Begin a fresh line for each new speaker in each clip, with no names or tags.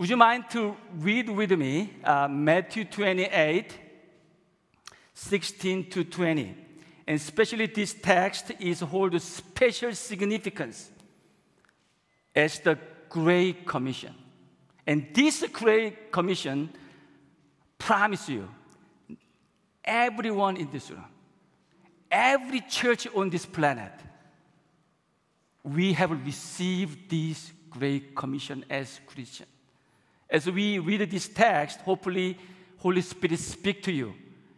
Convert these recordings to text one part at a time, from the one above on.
Would you mind to read with me uh, Matthew 28, 16 to 20? And especially this text is hold special significance as the Great Commission. And this Great Commission promise you everyone in this room, every church on this planet, we have received this Great Commission as Christian. As we read this text, hopefully Holy Spirit speak to you.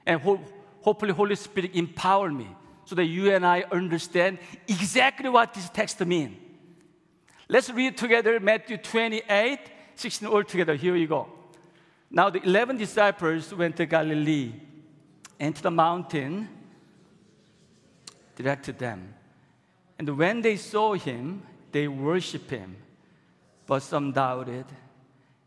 And ho- hopefully Holy Spirit empower me so that you and I understand exactly what this text means. Let's read together Matthew 28, 16 all together. Here we go. Now the 11 disciples went to Galilee and to the mountain directed them. And when they saw him, they worshiped him. But some doubted.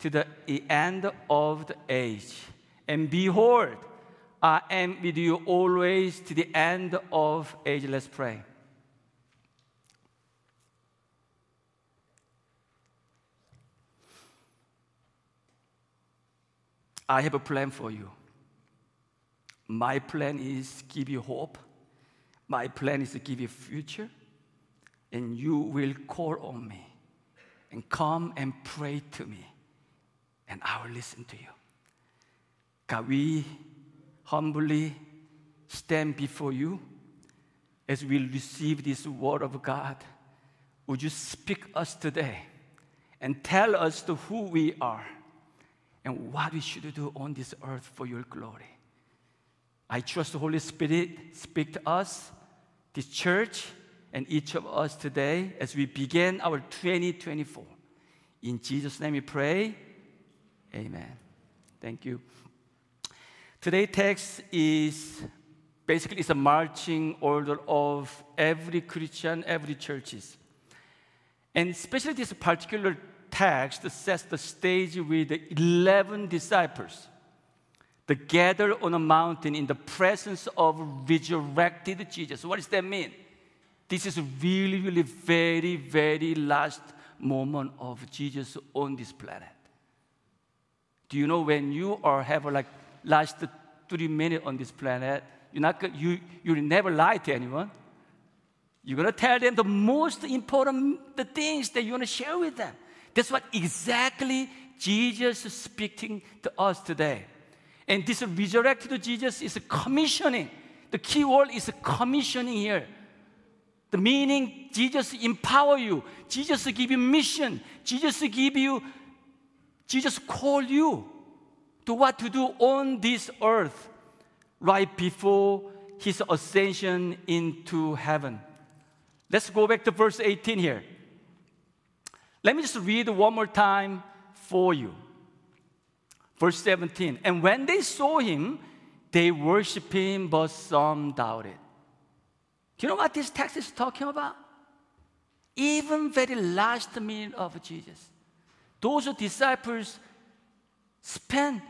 to the end of the age. And behold, I am with you always to the end of age. Let's pray. I have a plan for you. My plan is to give you hope. My plan is to give you future. And you will call on me and come and pray to me. And I will listen to you. God, we humbly stand before you as we receive this word of God. Would you speak us today and tell us to who we are? and what we should do on this earth for your glory. I trust the Holy Spirit speak to us, this church, and each of us today as we begin our 2024. In Jesus' name we pray. Amen. Thank you. Today's text is basically it's a marching order of every Christian, every churches. And especially this particular text sets the stage with the 11 disciples. They gather on a mountain in the presence of resurrected Jesus. What does that mean? This is really, really very, very last moment of Jesus on this planet. Do you know when you are have like last three minutes on this planet, you're not you you never lie to anyone. You're gonna tell them the most important the things that you want to share with them. That's what exactly Jesus is speaking to us today. And this resurrected Jesus is commissioning. The key word is commissioning here. The meaning Jesus empower you. Jesus give you mission. Jesus give you, Jesus called you to what to do on this earth right before his ascension into heaven. Let's go back to verse 18 here. Let me just read one more time for you. Verse 17. And when they saw him, they worshiped him, but some doubted. Do you know what this text is talking about? Even very last minute of Jesus. Those disciples spent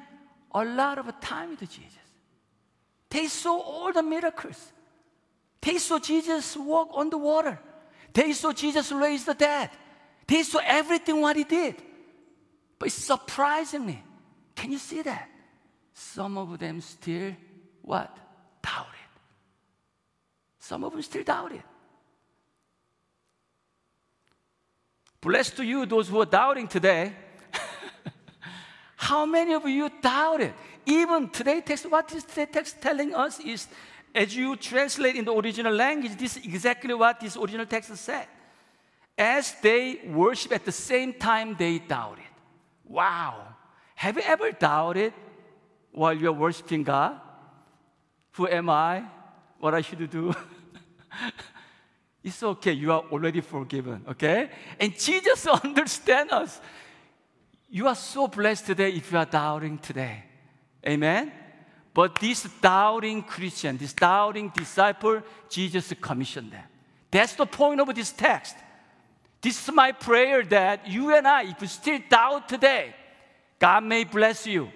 a lot of time with Jesus. They saw all the miracles. They saw Jesus walk on the water. They saw Jesus raise the dead. They saw everything what he did. But surprisingly, can you see that? Some of them still what? Doubted. Some of them still doubted. Blessed to you, those who are doubting today. How many of you doubted? Even today text, what is the text telling us is, as you translate in the original language, this is exactly what this original text said as they worship at the same time they doubted. Wow. Have you ever doubted while you're worshiping God? Who am I? What I should do? it's okay. You are already forgiven. Okay? And Jesus understands us. You are so blessed today if you are doubting today. Amen? But this doubting Christian, this doubting disciple, Jesus commissioned them. That's the point of this text. This is my prayer that you and I, if you still doubt today, God may bless you.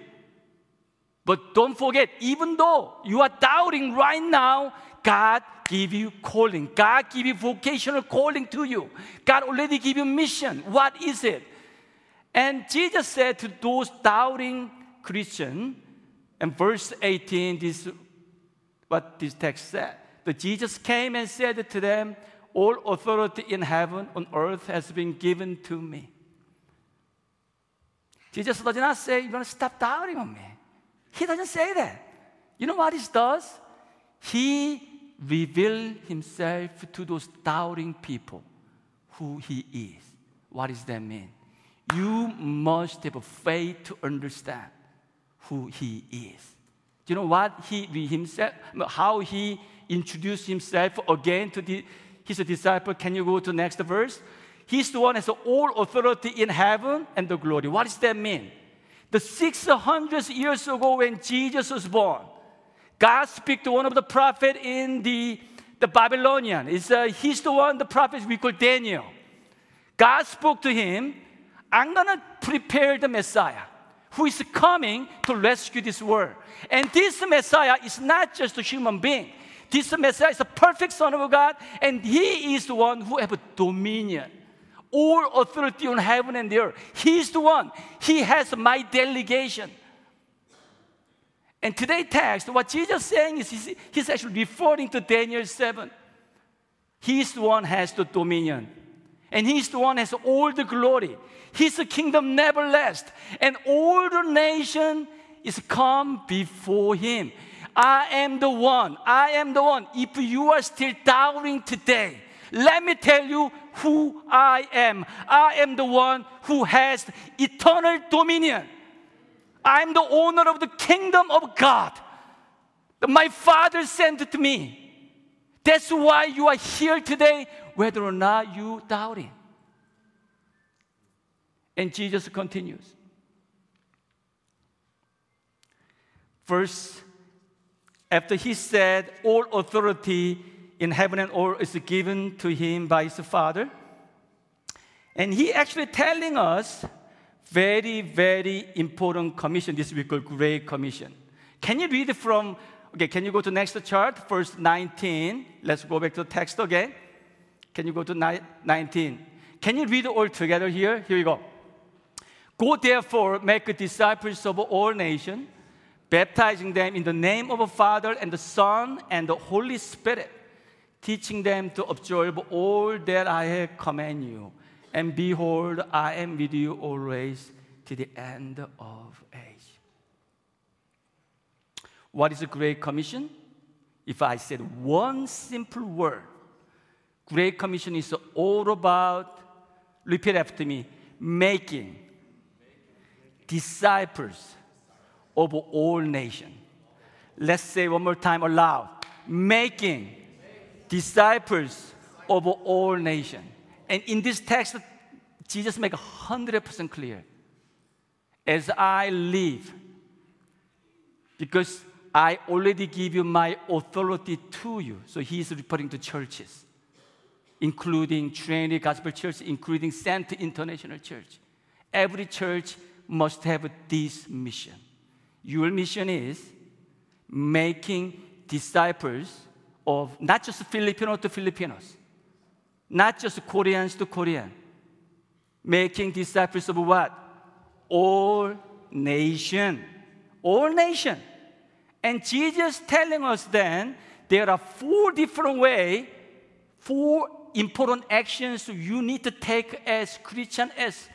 But don't forget, even though you are doubting right now, God give you calling. God give you vocational calling to you. God already give you mission. What is it? And Jesus said to those doubting Christian, and verse 18, this what this text said. But Jesus came and said to them, All authority in heaven and earth has been given to me. Jesus does not say, You're to stop doubting on me. He doesn't say that. You know what he does? He reveals himself to those doubting people who he is. What does that mean? You must have faith to understand who he is. Do you know what he himself, how he introduced himself again to the, his disciple? Can you go to next verse? He's the one has all authority in heaven and the glory. What does that mean? The 600 years ago when Jesus was born, God speak to one of the prophet in the, the Babylonian. It's, uh, he's the one, the prophet we call Daniel. God spoke to him, I'm gonna prepare the Messiah who is coming to rescue this world. And this Messiah is not just a human being. This Messiah is a perfect Son of God, and He is the one who have dominion, all authority on heaven and the earth. He's the one. He has my delegation. And today's text, what Jesus is saying is he's, he's actually referring to Daniel 7. He's the one has the dominion. And he's the one has all the glory. His kingdom never lasts. And all the nation is come before him. I am the one. I am the one. If you are still doubting today, let me tell you who I am. I am the one who has eternal dominion. I'm the owner of the kingdom of God. My Father sent it to me. That's why you are here today, whether or not you doubt it. And Jesus continues. Verse after he said, All authority in heaven and earth is given to him by his Father. And he actually telling us very, very important commission. This we call Great Commission. Can you read from, okay, can you go to next chart, verse 19? Let's go back to the text again. Can you go to 19? Can you read all together here? Here we go. Go therefore, make disciples of all nations, baptizing them in the name of the Father and the Son and the Holy Spirit, teaching them to observe all that I have commanded you. And behold, I am with you always to the end of age. What is a Great Commission? If I said one simple word, Great Commission is all about, repeat after me, making disciples of all nations. Let's say one more time aloud making disciples of all nations. And in this text, Jesus makes 100% clear. As I live, because I already give you my authority to you. So he's referring to churches, including Trinity Gospel Church, including Center International Church. Every church must have this mission. Your mission is making disciples of not just Filipino to Filipinos, not just Koreans to Korean, making disciples of what? All nation. All nation. And Jesus telling us then there are four different ways, four important actions you need to take as Christian, as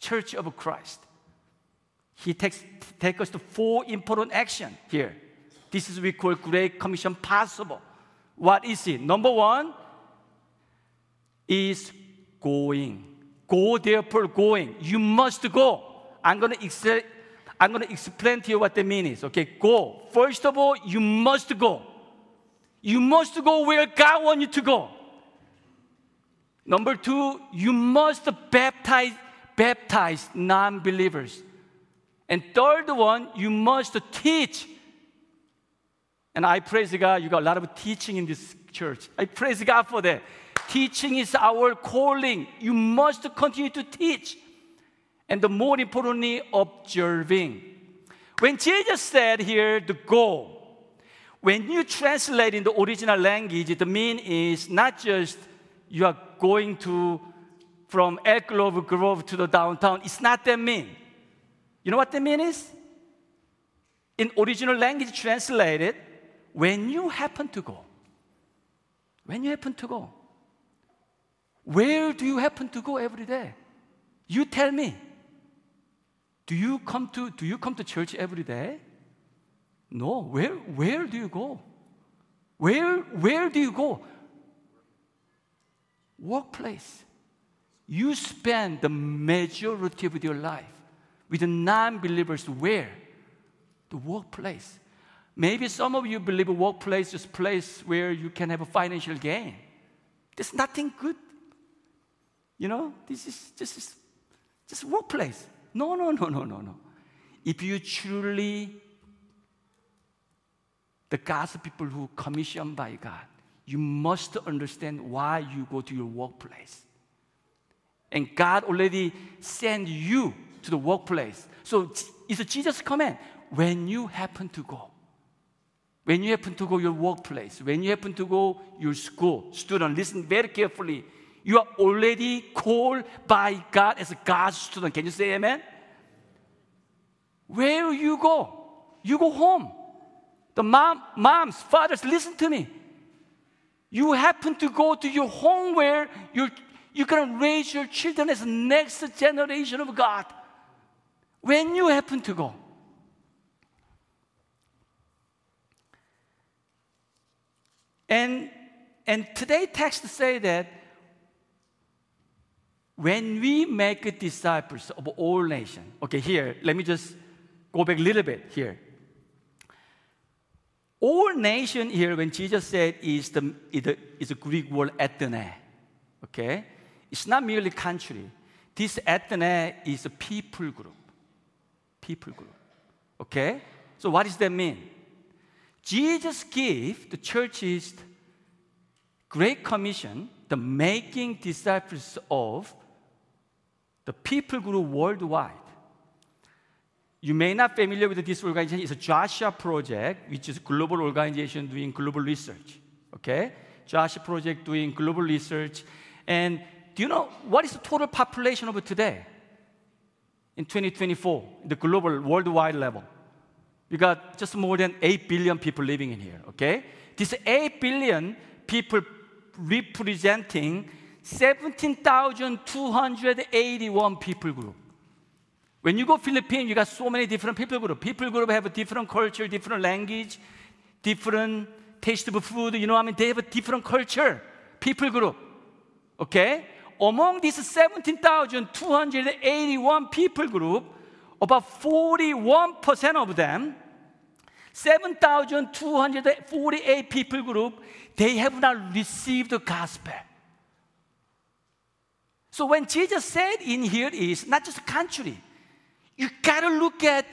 Church of Christ. He takes take us to four important action here. This is we call Great Commission possible. What is it? Number one is going. Go therefore going. You must go. I'm gonna ex- I'm gonna explain to you what the mean is. Okay, go. First of all, you must go. You must go where God wants you to go. Number two, you must baptize baptize non believers. And third one, you must teach. And I praise God, you got a lot of teaching in this church. I praise God for that. Teaching is our calling. You must continue to teach. And the more importantly, observing. When Jesus said here, the goal, when you translate in the original language, the mean is not just you are going to from Elk Grove Grove to the downtown. It's not that mean. You know what that mean is? In original language translated, when you happen to go, when you happen to go, where do you happen to go every day? You tell me. Do you come to, do you come to church every day? No. Where, where do you go? Where, where do you go? Workplace. You spend the majority of your life with non believers where? The workplace. Maybe some of you believe a workplace is a place where you can have a financial gain. There's nothing good. You know, this is just, just workplace. No, no, no, no, no, no. If you truly the God's people who commissioned by God, you must understand why you go to your workplace. And God already sent you to the workplace. So it's a Jesus command. When you happen to go, when you happen to go your workplace, when you happen to go your school, student, listen very carefully. You are already called by God as a God's student. Can you say amen? Where you go? You go home. The mom, moms, fathers, listen to me. You happen to go to your home where you're, you're going to raise your children as the next generation of God. When you happen to go. And, and today text say that when we make disciples of all nations, okay, here, let me just go back a little bit here. All nation here, when Jesus said, is the, is the Greek word ethne. Okay? It's not merely country. This ethne is a people group. People group. Okay? So what does that mean? Jesus gave the churches great commission, the making disciples of the people group worldwide. You may not familiar with this organization. It's a Joshua Project, which is a global organization doing global research. Okay? Joshua Project doing global research. And do you know what is the total population of today? In 2024, the global, worldwide level. We got just more than 8 billion people living in here, okay? This 8 billion people representing 17,281 people group. When you go Philippines, you got so many different people group. People group have a different culture, different language, different taste of food. You know, I mean, they have a different culture. People group. Okay? Among these 17,281 people group, about 41% of them, 7,248 people group, they have not received the gospel. So when Jesus said in here is not just country, you gotta look at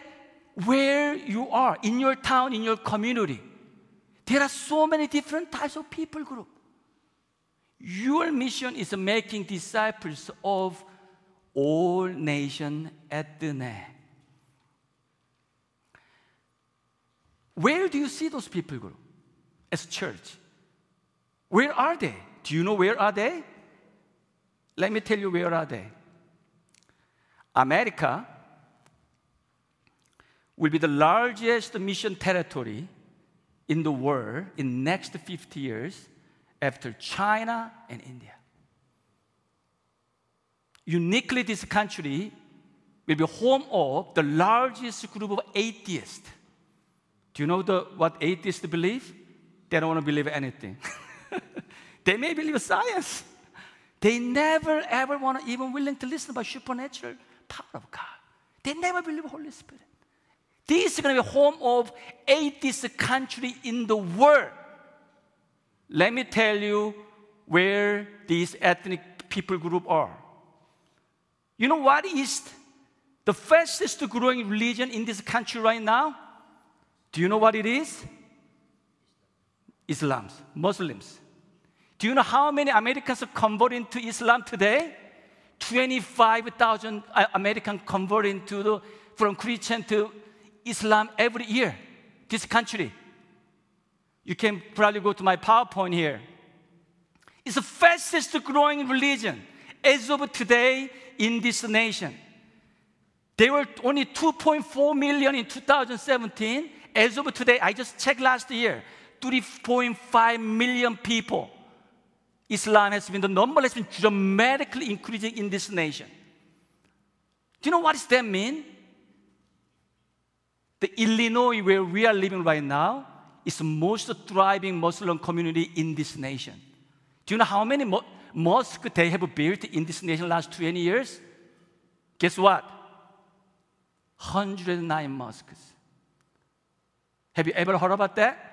where you are in your town, in your community. There are so many different types of people group. Your mission is making disciples of all nation at the net. Where do you see those people group as church? Where are they? Do you know where are they? Let me tell you where are they. America will be the largest mission territory in the world in next 50 years after China and India. Uniquely, this country will be home of the largest group of atheists. Do you know the, what atheists believe? They don't want to believe anything. they may believe science. They never ever want to even willing to listen about supernatural power of God. They never believe Holy Spirit. This is going to be home of atheist country in the world. Let me tell you where these ethnic people group are. You know what is the fastest growing religion in this country right now? Do you know what it is? Islam, Muslims. Do you know how many Americans are converting to Islam today? 25,000 uh, Americans converting to the, from Christian to Islam every year. This country. You can probably go to my PowerPoint here. It's the fastest growing religion as of today in this nation. There were only 2.4 million in 2017. As of today, I just checked last year, 3.5 million people. Islam has been, the number has been dramatically increasing in this nation. Do you know what does that mean? The Illinois, where we are living right now, is the most thriving Muslim community in this nation. Do you know how many mo- mosques they have built in this nation last 20 years? Guess what? 109 mosques. Have you ever heard about that?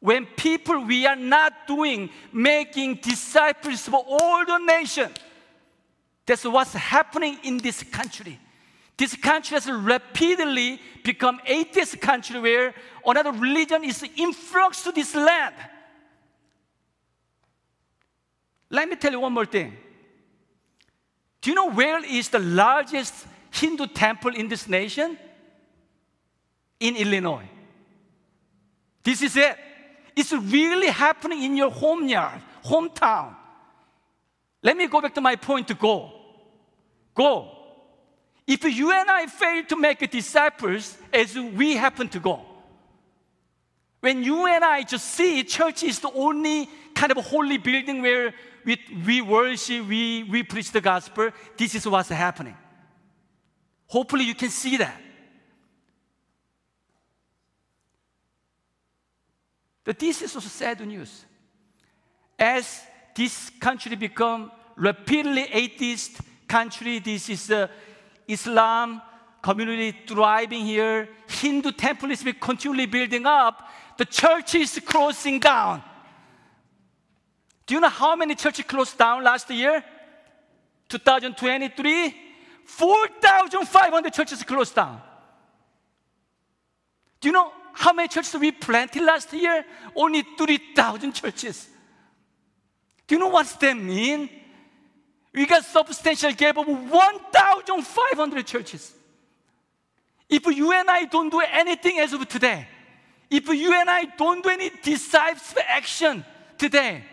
When people we are not doing, making disciples for all the nation. That's what's happening in this country. This country has rapidly become atheist country where another religion is influx to this land. Let me tell you one more thing. Do you know where is the largest Hindu temple in this nation? In Illinois. This is it. It's really happening in your home yard, hometown. Let me go back to my point to go. Go. If you and I fail to make disciples as we happen to go, when you and I just see church is the only kind of holy building where we, we worship, we, we preach the gospel, this is what's happening. Hopefully you can see that. But this is also sad news. As this country become rapidly atheist country, this is a Islam community thriving here. Hindu temple is continually building up. The church is closing down. Do you know how many churches closed down last year? 2023? 4,500 churches closed down. Do you know how many churches we planted last year? Only 3,000 churches. Do you know what that mean? We got substantial gap of 1,500 churches. If you and I don't do anything as of today, if you and I don't do any decisive action today,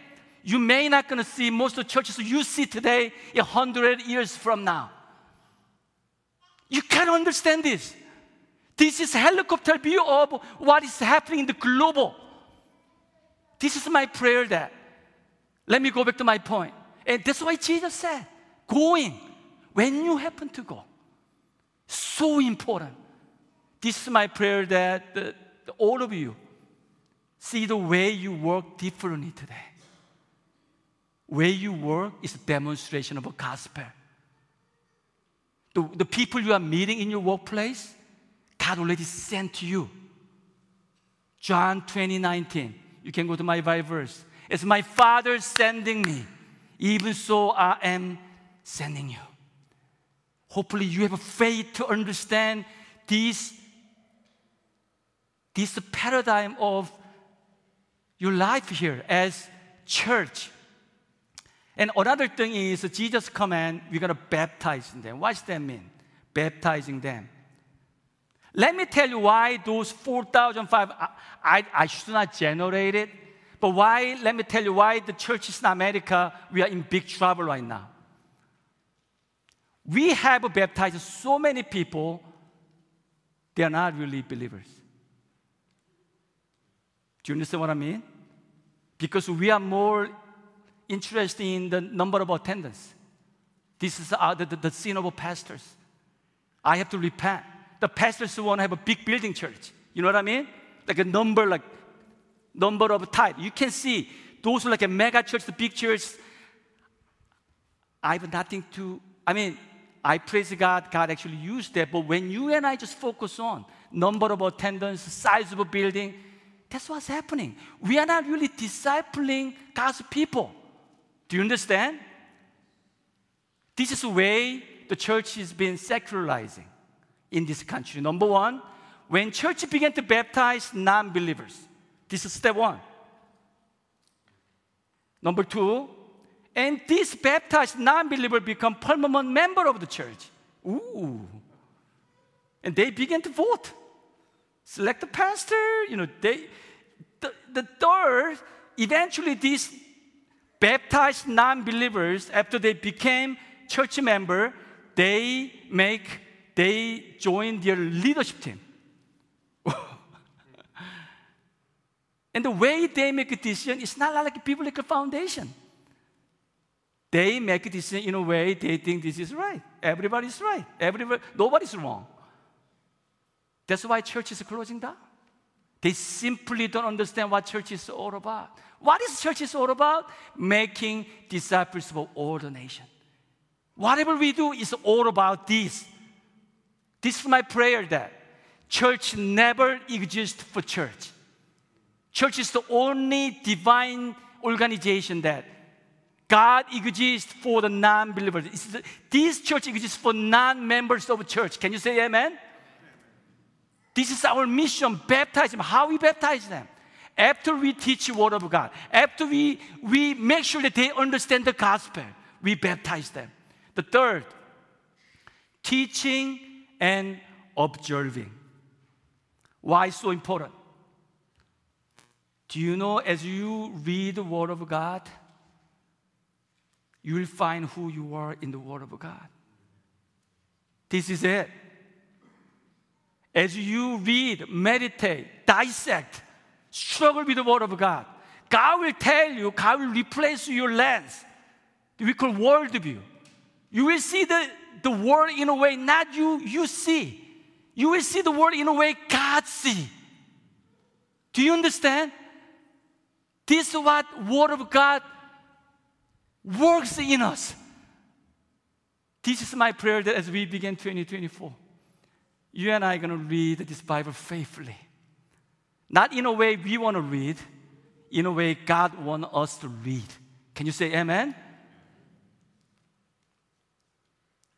you may not gonna see most of the churches you see today a hundred years from now. You can't understand this. This is helicopter view of what is happening in the global. This is my prayer that. Let me go back to my point. And that's why Jesus said, going when you happen to go. So important. This is my prayer that the, the, all of you see the way you work differently today. Where you work is a demonstration of a gospel. The, the people you are meeting in your workplace, God already sent to you. John 20, 19. You can go to my Bible verse. It's my Father sending me. Even so, I am sending you. Hopefully, you have a faith to understand this, this paradigm of your life here as church. And another thing is Jesus' command, we're going to baptize them. What does that mean? Baptizing them. Let me tell you why those 4,005, I, I, should not generate it, but why, let me tell you why the churches in America, we are in big trouble right now. We have baptized so many people, they are not really believers. Do you understand what I mean? Because we are more interested in the number of attendance. This is uh, the, the, the sin of pastors. I have to repent the pastors want to have a big building church. You know what I mean? Like a number, like number of type. You can see those like a mega church, the big church. I have nothing to. I mean, I praise God. God actually used that. But when you and I just focus on number of attendance, size of a building, that's what's happening. We are not really discipling God's people. Do you understand? This is the way the church has been secularizing in this country. Number one, when church began to baptize non-believers, this is step one. Number two, and these baptized non-believer become permanent member of the church. Ooh. And they begin to vote. Select the pastor, you know, they the, the third, eventually these baptized non-believers, after they became church member, they make they join their leadership team. and the way they make a decision is not like a biblical foundation. They make a decision in a way they think this is right. Everybody's right. Everybody, nobody's wrong. That's why church is closing down. They simply don't understand what church is all about. What is church is all about? Making disciples of all the nation. Whatever we do is all about this. This is my prayer that church never exists for church. Church is the only divine organization that God exists for the non-believers. This church exists for non-members of church. Can you say amen? This is our mission, baptize them. How we baptize them? After we teach the word of God, after we, we make sure that they understand the gospel, we baptize them. The third, teaching and observing. Why so important? Do you know as you read the Word of God, you will find who you are in the Word of God. This is it. As you read, meditate, dissect, struggle with the Word of God, God will tell you, God will replace your lens. We call worldview. You will see the, the world in a way not you, you see. You will see the world in a way God see. Do you understand? This is what Word of God works in us. This is my prayer that as we begin 2024, you and I are going to read this Bible faithfully. Not in a way we want to read, in a way God wants us to read. Can you say amen?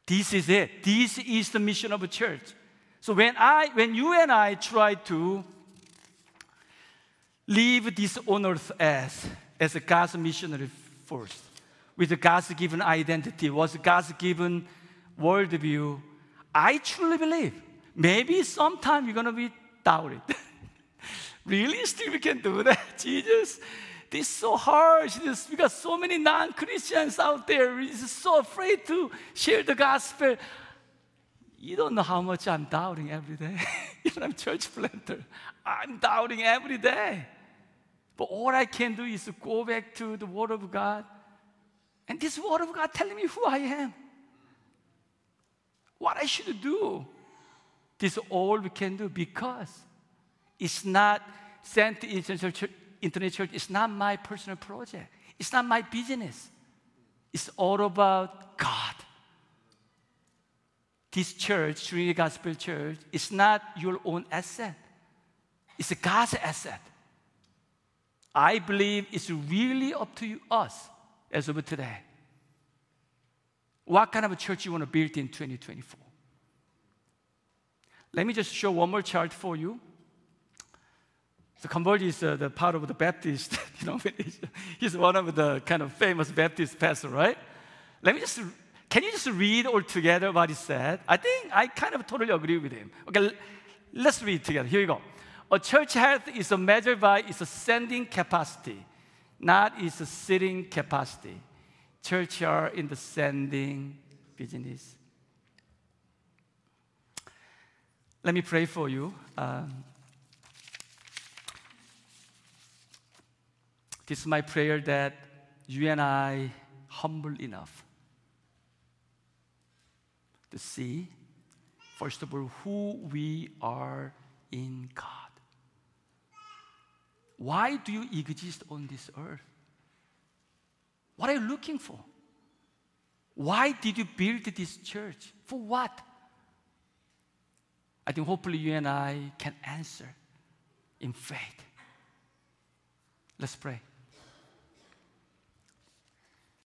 This is it. This is the mission of a church. So when I when you and I try to leave this on earth as as a God's missionary first, with a God's given identity, was God's given worldview, I truly believe maybe sometime you're gonna be doubted. really? Still we can do that? Jesus, this is so hard. We got so many non-Christians out there. We're so afraid to share the gospel. You don't know how much I'm doubting every day. Even I'm church planter. I'm doubting every day. But all I can do is go back to the Word of God and this word of God telling me who I am, what I should do. This is all we can do because it's not sent to International Church, Internet Church, it's not my personal project. It's not my business. It's all about God. This church, Trinity Gospel Church, is not your own asset. It's God's asset. I believe it's really up to you, us as of today. What kind of a church you want to build in 2024? Let me just show one more chart for you. The Converge is uh, the part of the Baptist, you know, he's one of the kind of famous Baptist pastor, right? Let me just, can you just read all together what he said? I think I kind of totally agree with him. Okay, let's read together. Here we go. A church health is measured by its sending capacity not its sitting capacity. Church are in the sending business. Let me pray for you. Um, this is my prayer that you and I humble enough to see, first of all, who we are in God. Why do you exist on this earth? What are you looking for? Why did you build this church? For what? I think hopefully you and I can answer in faith. Let's pray.